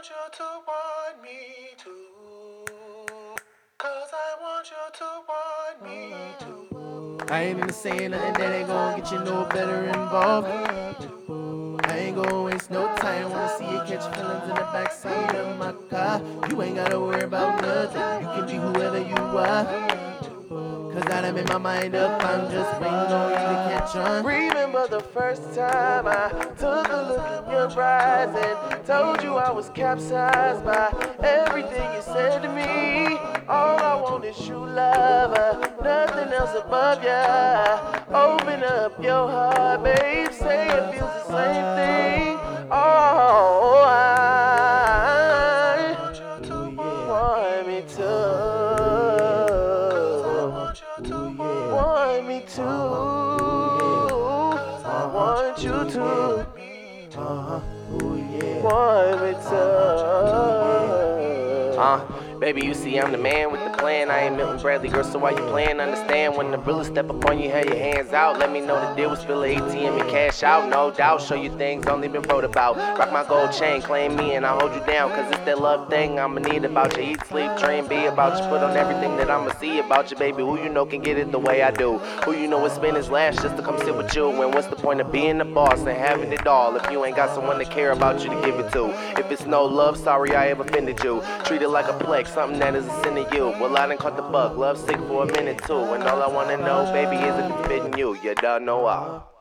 want you to want me. Cause I want you to want me. I ain't even saying nothing that ain't gonna get you no better involved. I ain't gonna waste no time. Wanna see you catch feelings in the backseat of my car. You ain't gotta worry about nothing. You can be whoever you are. Done made my mind up. I'm just waiting on you to catch on. Remember the first time I took a look in your eyes and told you I was capsized by everything you said to me. All I want is true love, uh, nothing else above ya. Open up your heart, babe. Say it feels the same thing. Oh, I want you to want me to. Want me to. I want you to. Want me to. Uh, baby, you see, I'm the man with the plan. I ain't Milton Bradley, girl, so why you playing? Understand when the realest step up on you, have your hands out. Let me know the deal was a ATM and cash out. No doubt, show you things only been wrote about. Rock my gold chain, claim me, and I'll hold you down. Cause it's that love thing I'ma need about you. Eat, sleep, dream, be about you. Put on everything that I'ma see about you, baby. Who you know can get it the way I do. Who you know is spend his last just to come sit with you. And what's the point of being the boss and having it all if you ain't got someone to care about you to give it to? If it's no love, sorry I ever offended you. Treat it like a plague, something that is a sin to you. Well, I done caught the bug. Love sick for a minute too. And all I wanna know, baby, is if it's fitting you. You done know all.